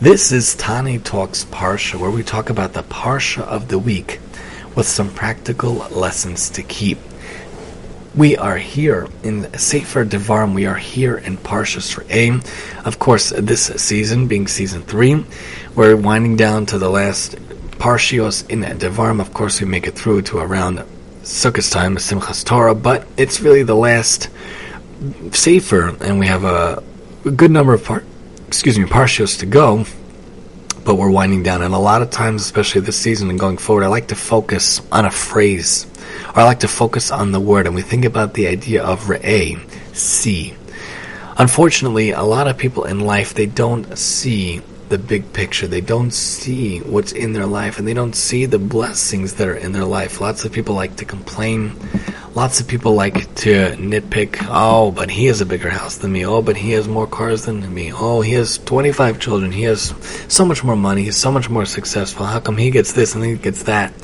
This is Tani Talks Parsha, where we talk about the Parsha of the week with some practical lessons to keep. We are here in Sefer Devarim. We are here in Parshas Re'eh. Of course, this season being season three, we're winding down to the last Parshios in Devarim. Of course, we make it through to around Sukkot time, Simchas Torah, but it's really the last Sefer, and we have a, good number of par- excuse me Parshios to go. But we're winding down, and a lot of times, especially this season and going forward, I like to focus on a phrase or I like to focus on the word, and we think about the idea of re'eh, see. Unfortunately, a lot of people in life, they don't see the big picture. They don't see what's in their life and they don't see the blessings that are in their life. Lots of people like to complain. Lots of people like to nitpick. Oh, but he has a bigger house than me. Oh, but he has more cars than me. Oh, he has 25 children. He has so much more money. He's so much more successful. How come he gets this and he gets that?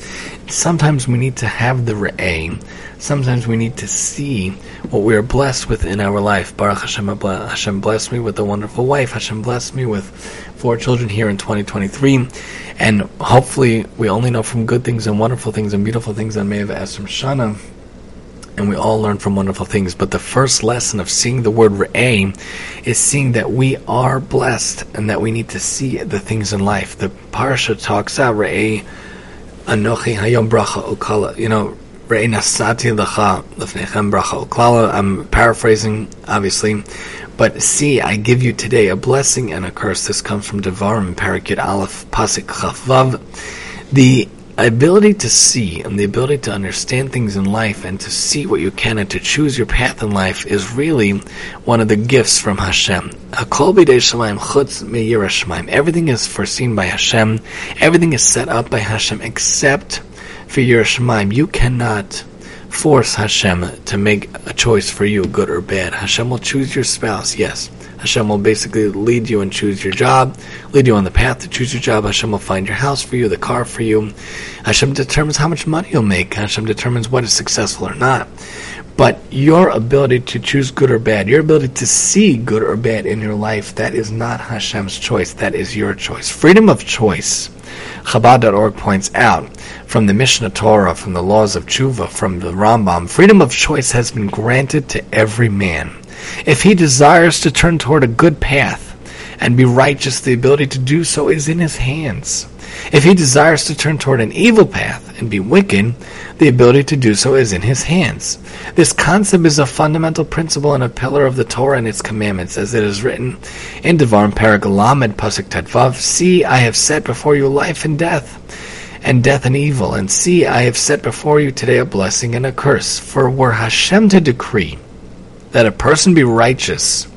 Sometimes we need to have the re'eh. Sometimes we need to see what we are blessed with in our life. Baruch Hashem, Hashem blessed me with a wonderful wife. Hashem blessed me with four children here in 2023. And hopefully we only know from good things and wonderful things and beautiful things on Me'ah V'esrim Shana and we all learn from wonderful things. But the first lesson of seeing the word re'eh is seeing that we are blessed and that we need to see the things in life. The parsha talks out re'eh anochi hayom bracha ukala. You know, re'eh nasati lecha lefnechem bracha. I'm paraphrasing, obviously. But see, I give you today a blessing and a curse. This comes from Devarim, Parakit Aleph, Pasik Chavav. The ability to see and the ability to understand things in life and to see what you can and to choose your path in life is really one of the gifts from Hashem. Everything is foreseen by Hashem. Everything is set up by Hashem except for yiras shamayim. You cannot force Hashem to make a choice for you, good or bad. Hashem will choose your spouse, yes. Hashem will basically lead you and choose your job, lead you on the path to choose your job. Hashem will find your house for you, the car for you. Hashem determines how much money you'll make. Hashem determines what is successful or not. But your ability to choose good or bad, your ability to see good or bad in your life, that is not Hashem's choice. That is your choice. Freedom of choice. Chabad.org points out from the Mishnah Torah, from the laws of tshuva, from the Rambam, freedom of choice has been granted to every man. If he desires to turn toward a good path and be righteous, the ability to do so is in his hands. If he desires to turn toward an evil path and be wicked, the ability to do so is in his hands. This concept is a fundamental principle and a pillar of the Torah and its commandments, as it is written in Devarim Perek Lamed Pasuk Tes Vav, See, I have set before you life and death, and death and evil, and see, I have set before you today a blessing and a curse. For were Hashem to decree that a person be righteous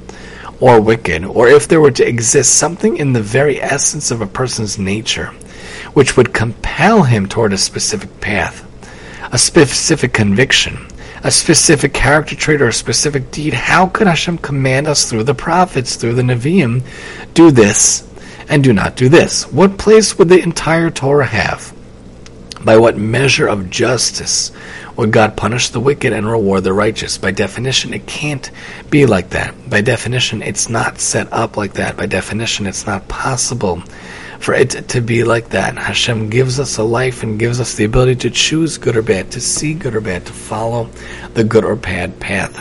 or wicked, or if there were to exist something in the very essence of a person's nature which would compel him toward a specific path, a specific conviction, a specific character trait, or a specific deed, how could Hashem command us through the prophets, through the Nevi'im, do this and do not do this? What place would the entire Torah have? By what measure of justice would God punish the wicked and reward the righteous? By definition, it can't be like that. By definition, it's not set up like that. By definition, it's not possible for it to be like that. Hashem gives us a life and gives us the ability to choose good or bad, to see good or bad, to follow the good or bad path.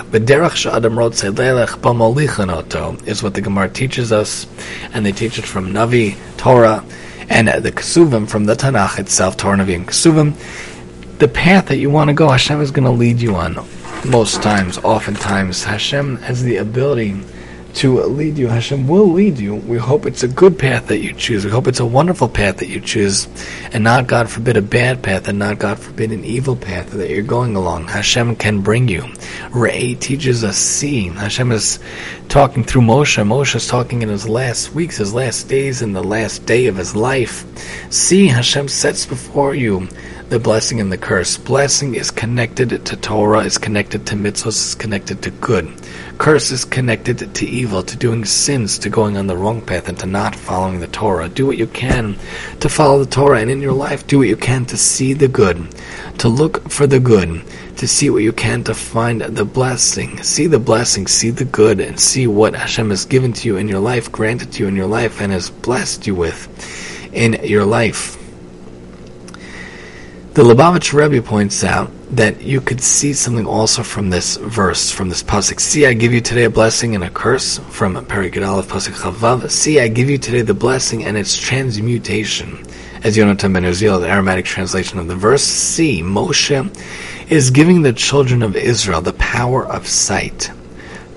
Is what the Gemara teaches us, and they teach it from Navi, Torah, and the Kesuvim from the Tanakh itself, Torah, Navi, and Kesuvim. The path that you want to go, Hashem is going to lead you on. Most times, oftentimes, Hashem has the ability to lead you. Hashem will lead you. We hope it's a good path that you choose. We hope it's a wonderful path that you choose, and not, God forbid, a bad path, and not, God forbid, an evil path that you're going along. Hashem can bring you. Re'eh teaches us seeing. Hashem is talking through Moshe. Moshe is talking in his last weeks, his last days, in the last day of his life. See, Hashem sets before you the blessing and the curse. Blessing is connected to Torah, is connected to mitzvahs, is connected to good. curse is connected to evil, to doing sins, to going on the wrong path, and to not following the Torah. Do what you can to follow the Torah, and in your life, do what you can to see the good, to look for the good, to see what you can to find the blessing. See the blessing, see the good, and see what Hashem has given to you in your life, granted to you in your life, and has blessed you with in your life. The Lubavitch Rebbe points out that you could see something also from this verse, from this pasuk. See, I give you today a blessing and a curse from Perikid Aleph pasuk Chavav. See, I give you today the blessing and its transmutation. As Yonatan Ben Uziel, the Aramaic translation of the verse, see, Moshe is giving the children of Israel the power of sight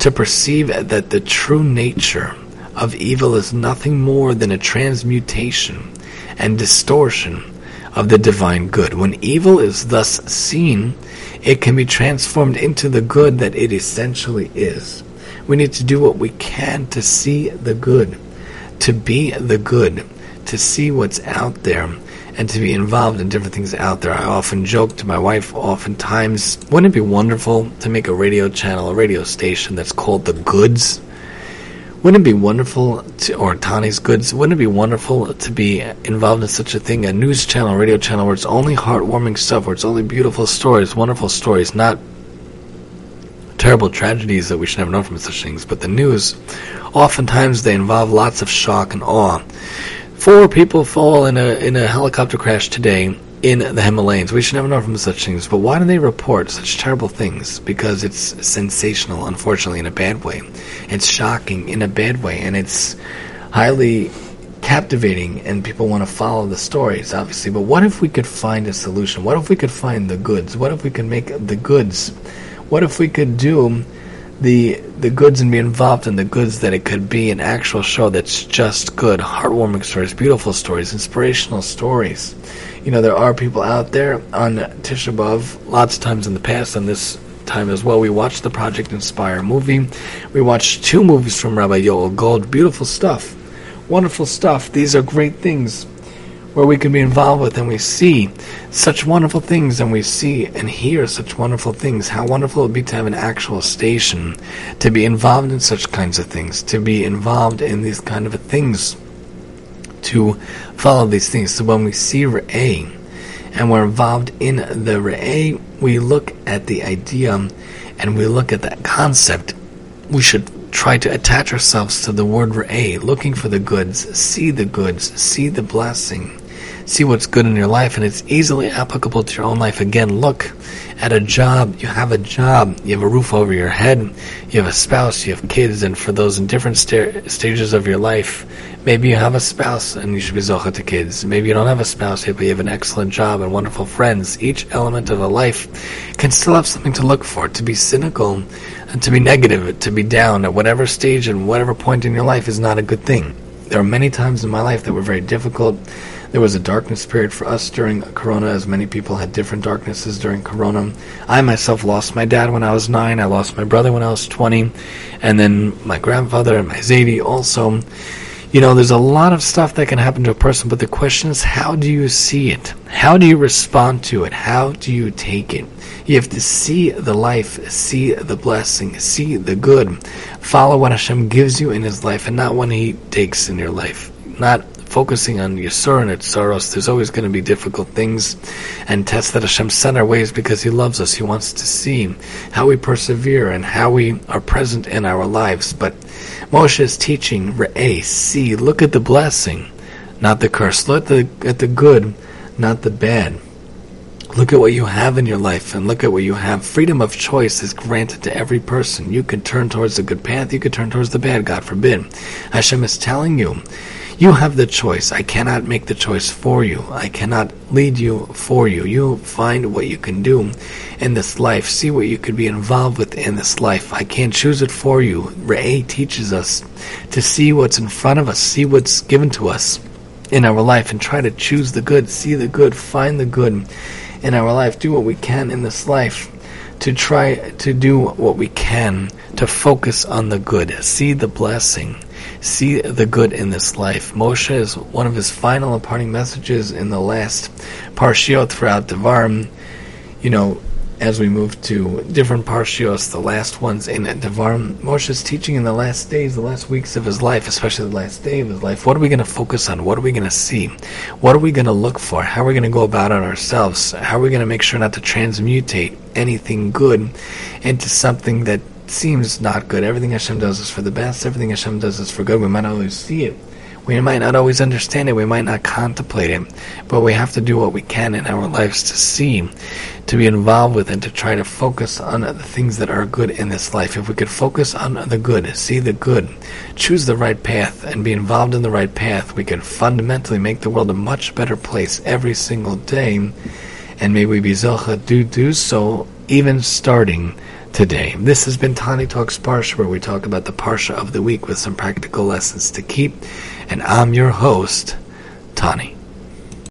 to perceive that the true nature of evil is nothing more than a transmutation and distortion of the divine good. When evil is thus seen, it can be transformed into the good that it essentially is. We need to do what we can to see the good, to be the good, to see what's out there, and to be involved in different things out there. I often joke to my wife, oftentimes, wouldn't it be wonderful to make a radio channel, a radio station that's called The Goods? Wouldn't it be wonderful, to, or Tani's Goods, wouldn't it be wonderful to be involved in such a thing, a news channel, radio channel, where it's only heartwarming stuff, where it's only beautiful stories, wonderful stories, not terrible tragedies that we should never know from such things, but the news, oftentimes they involve lots of shock and awe. Four people fall in a in a helicopter crash today in the Himalayas. We should never know from such things. But why do they report such terrible things? Because it's sensational, unfortunately, in a bad way. It's shocking in a bad way, and it's highly captivating, and people want to follow the stories, obviously. But what if we could find a solution? What if we could find the goods? What if we could make the goods? What if we could do the the goods and be involved in the goods that it could be an actual show that's just good, heartwarming stories, beautiful stories, inspirational stories you know, there are people out there on Tisha B'Av, lots of times in the past, and this time as well. We watched the Project Inspire movie. We watched two movies from Rabbi Yoel Gold. Beautiful stuff. Wonderful stuff. These are great things where we can be involved with and we see such wonderful things and we see and hear such wonderful things. How wonderful it would be to have an actual station, to be involved in such kinds of things, to be involved in these kind of things to follow these things. So when we see Re'eh and we're involved in the Re'eh, we look at the idea and we look at that concept. We should try to attach ourselves to the word Re'eh, looking for the goods, see the goods, see the blessing, see what's good in your life, and it's easily applicable to your own life. Again, look at a job. You have a job. You have a roof over your head. You have a spouse. You have kids. And for those in different sta- stages of your life, maybe you have a spouse and you should be zocha to kids. Maybe you don't have a spouse yet, but you have an excellent job and wonderful friends. Each element of a life can still have something to look for. To be cynical and to be negative, to be down at whatever stage and whatever point in your life is not a good thing. There are many times in my life that were very difficult there was a darkness period for us during Corona, as many people had different darknesses during Corona. I myself lost my dad when I was nine. I lost my brother when I was 20. And then my grandfather and my Zadie also. You know, there's a lot of stuff that can happen to a person, but the question is, how do you see it? How do you respond to it? How do you take it? You have to see the life, see the blessing, see the good. Follow what Hashem gives you in His life and not what He takes in your life. Not focusing on Yisur and Itzaros, there's always going to be difficult things and tests that Hashem sent our ways because He loves us. He wants to see how we persevere and how we are present in our lives. But Moshe is teaching, Re'eh, see, look at the blessing, not the curse. Look at the, at the good, not the bad. Look at what you have in your life and look at what you have. Freedom of choice is granted to every person. You can turn towards the good path, you can turn towards the bad, God forbid. Hashem is telling you you have the choice. I cannot make the choice for you. I cannot lead you for you. You find what you can do in this life. See what you could be involved with in this life. I can't choose it for you. Re'eh teaches us to see what's in front of us, see what's given to us in our life, and try to choose the good, see the good, find the good in our life. Do what we can in this life to try to do what we can to focus on the good, see the blessing see the good in this life. Moshe is one of his final imparting messages in the last parshiot throughout Devarim. You know, as we move to different parshios, the last ones in Devarim. Moshe's teaching in the last days, the last weeks of his life, especially the last day of his life. What are we going to focus on? What are we going to see? What are we going to look for? How are we going to go about it ourselves? How are we going to make sure not to transmutate anything good into something that seems not good? Everything Hashem does is for the best. Everything Hashem does is for good. We might not always see it we might not always understand it, we might not contemplate it, but we have to do what we can in our lives to see, to be involved with, and to try to focus on the things that are good in this life. If we could focus on the good, see the good, choose the right path, and be involved in the right path, we could fundamentally make the world a much better place every single day. And may we be zocha do do so even starting today. This has been Tani Talks Parsha, where we talk about the Parsha of the week with some practical lessons to keep and I'm your host, Tani.